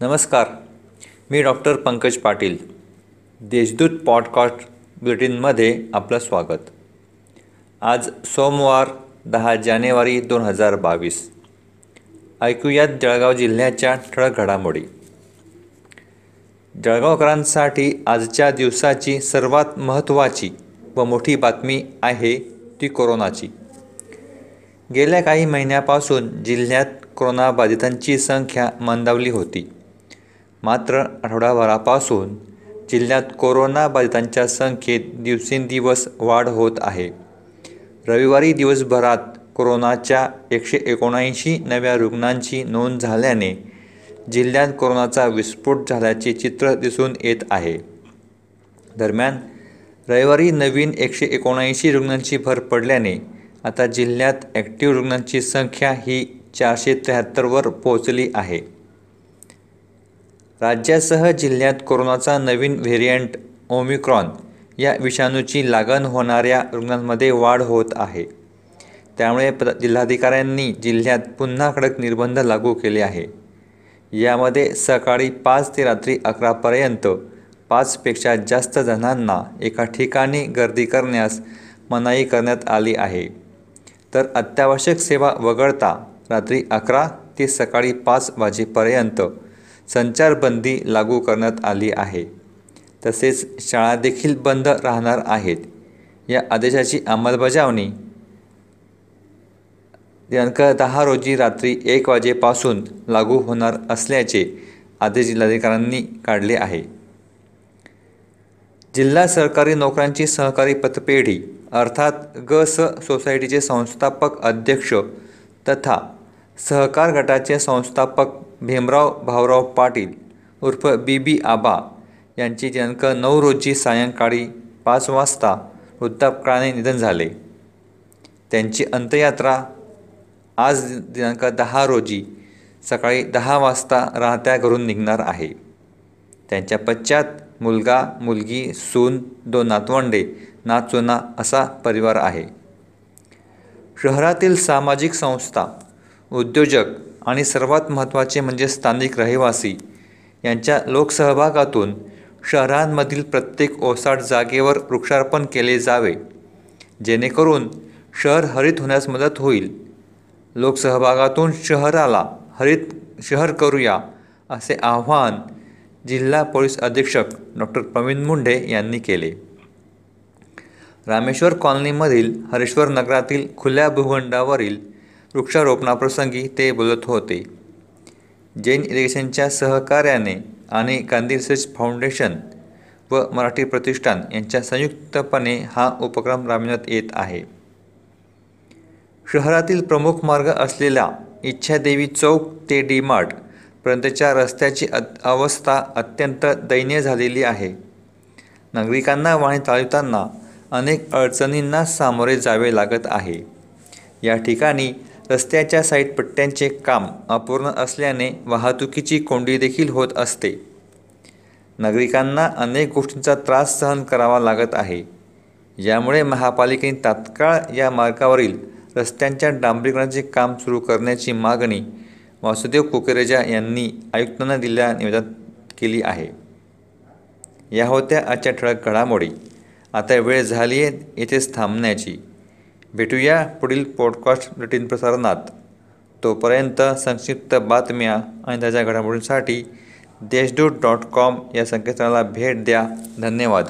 नमस्कार मी doctor Pankaj Patil. Deshdoot podcast बुलेटिनमध्ये आपलं स्वागत. आज सोमवार दहा जानेवारी दोन हजार बावीस. ऐकूयात जळगाव जिल्ह्याच्या ठळक घडामोडी. जळगावकरांसाठी आजच्या दिवसाची सर्वात महत्त्वाची व मोठी बातमी आहे ती कोरोनाची. गेल्या काही महिन्यापासून जिल्ह्यात कोरोनाबाधितांची संख्या मंदावली होती. मात्र आठवडाभरापासून जिल्ह्यात कोरोनाबाधितांच्या संख्येत दिवसेंदिवस वाढ होत आहे. रविवारी दिवसभरात कोरोनाच्या एकशे एकोणऐंशी नव्या रुग्णांची नोंद झाल्याने जिल्ह्यात कोरोनाचा विस्फोट झाल्याचे चित्र दिसून येत आहे. दरम्यान रविवारी नवीन एकशे एकोणऐंशी रुग्णांची भर पडल्याने आता जिल्ह्यात ॲक्टिव्ह रुग्णांची संख्या ही चारशे त्र्याहत्तरवर पोहोचली आहे. राज्यासह जिल्ह्यात कोरोनाचा नवीन व्हेरियंट ओमिक्रॉन या विषाणूची लागण होणाऱ्या रुग्णांमध्ये वाढ होत आहे. त्यामुळे प्र जिल्हाधिकाऱ्यांनी जिल्ह्यात पुन्हा कडक निर्बंध लागू केले आहे. यामध्ये सकाळी पाच ते रात्री अकरापर्यंत पाचपेक्षा जास्त जणांना एका ठिकाणी गर्दी करण्यास मनाई करण्यात आली आहे. तर अत्यावश्यक सेवा वगळता रात्री अकरा ते सकाळी पाच वाजेपर्यंत संचारबंदी लागू करण्यात आली आहे. तसेच शाळा देखील बंद राहणार आहेत. या आदेशाची अंमलबजावणी दिनांक दहा रोजी रात्री एक वाजेपासून लागू होणार असल्याचे आदेश जिल्हाधिकाऱ्यांनी काढले आहे. जिल्हा सरकारी नोकऱ्यांची सहकारी पतपेढी अर्थात ग स सोसायटीचे संस्थापक अध्यक्ष तथा सहकार गटाचे संस्थापक भीमराव भाऊराव पाटील उर्फ बी बी आबा यांची दिनांक नऊ रोजी सायंकाळी पाच वाजता वृद्धापकाळाने निधन झाले. त्यांची अंत्ययात्रा आज दिनांक दहा रोजी सकाळी दहा वाजता राहत्या घरून निघणार आहे. त्यांच्या पश्चात मुलगा मुलगी सून दोन नातवंडे नाचुना असा परिवार आहे. शहरातील सामाजिक संस्था उद्योजक आणि सर्वात महत्त्वाचे म्हणजे स्थानिक रहिवासी. यांच्या लोकसहभागातून शहरांमधील प्रत्येक ओसाड जागेवर वृक्षारोपण केले जावे. जेणेकरून शहर हरित होण्यास मदत होईल. लोकसहभागातून शहराला हरित शहर करूया असे आवाहन जिल्हा पोलीस अधीक्षक डॉक्टर प्रवीण मुंढे यांनी केले. रामेश्वर कॉलनीमधील हरेश्वर नगरातील खुल्या भूखंडावरील वृक्षारोपणाप्रसंगी ते बोलत होते. जैन इरिगेशनच्या सहकार्याने आणि गांधी रिसर्च फाउंडेशन व मराठी प्रतिष्ठान यांच्या संयुक्तपणे हा उपक्रम राबविण्यात येत आहे. शहरातील प्रमुख मार्ग असलेल्या इच्छादेवी चौक ते डी मार्ट पर्यंतच्या रस्त्याची अवस्था अत्यंत दयनीय झालेली आहे. नागरिकांना वाहने चालवताना अनेक अडचणींना सामोरे जावे लागत आहे. या ठिकाणी रस्त्याच्या साईड पट्ट्यांचे काम अपूर्ण असल्याने वाहतुकीची कोंडी देखील होत असते. नागरिकांना अनेक गोष्टींचा त्रास सहन करावा लागत आहे. यामुळे महापालिकेने तात्काळ या मार्गावरील रस्त्यांच्या डांबरीकरणाचे काम सुरू करण्याची मागणी वासुदेव कुकरेजा यांनी आयुक्तांना दिलेल्या निवेदनात केली आहे. या होत्या आजच्या ठळक घडामोडी. आता वेळ झाली आहे येथेच थांबण्याची. भेटूया पुढील पॉडकास्ट बुलेटिन प्रसारणात. तोपर्यंत संक्षिप्त बातम्या आणि त्याच्या घडामोडींसाठी देशदूत डॉट कॉम या संकेतस्थळाला भेट द्या. धन्यवाद.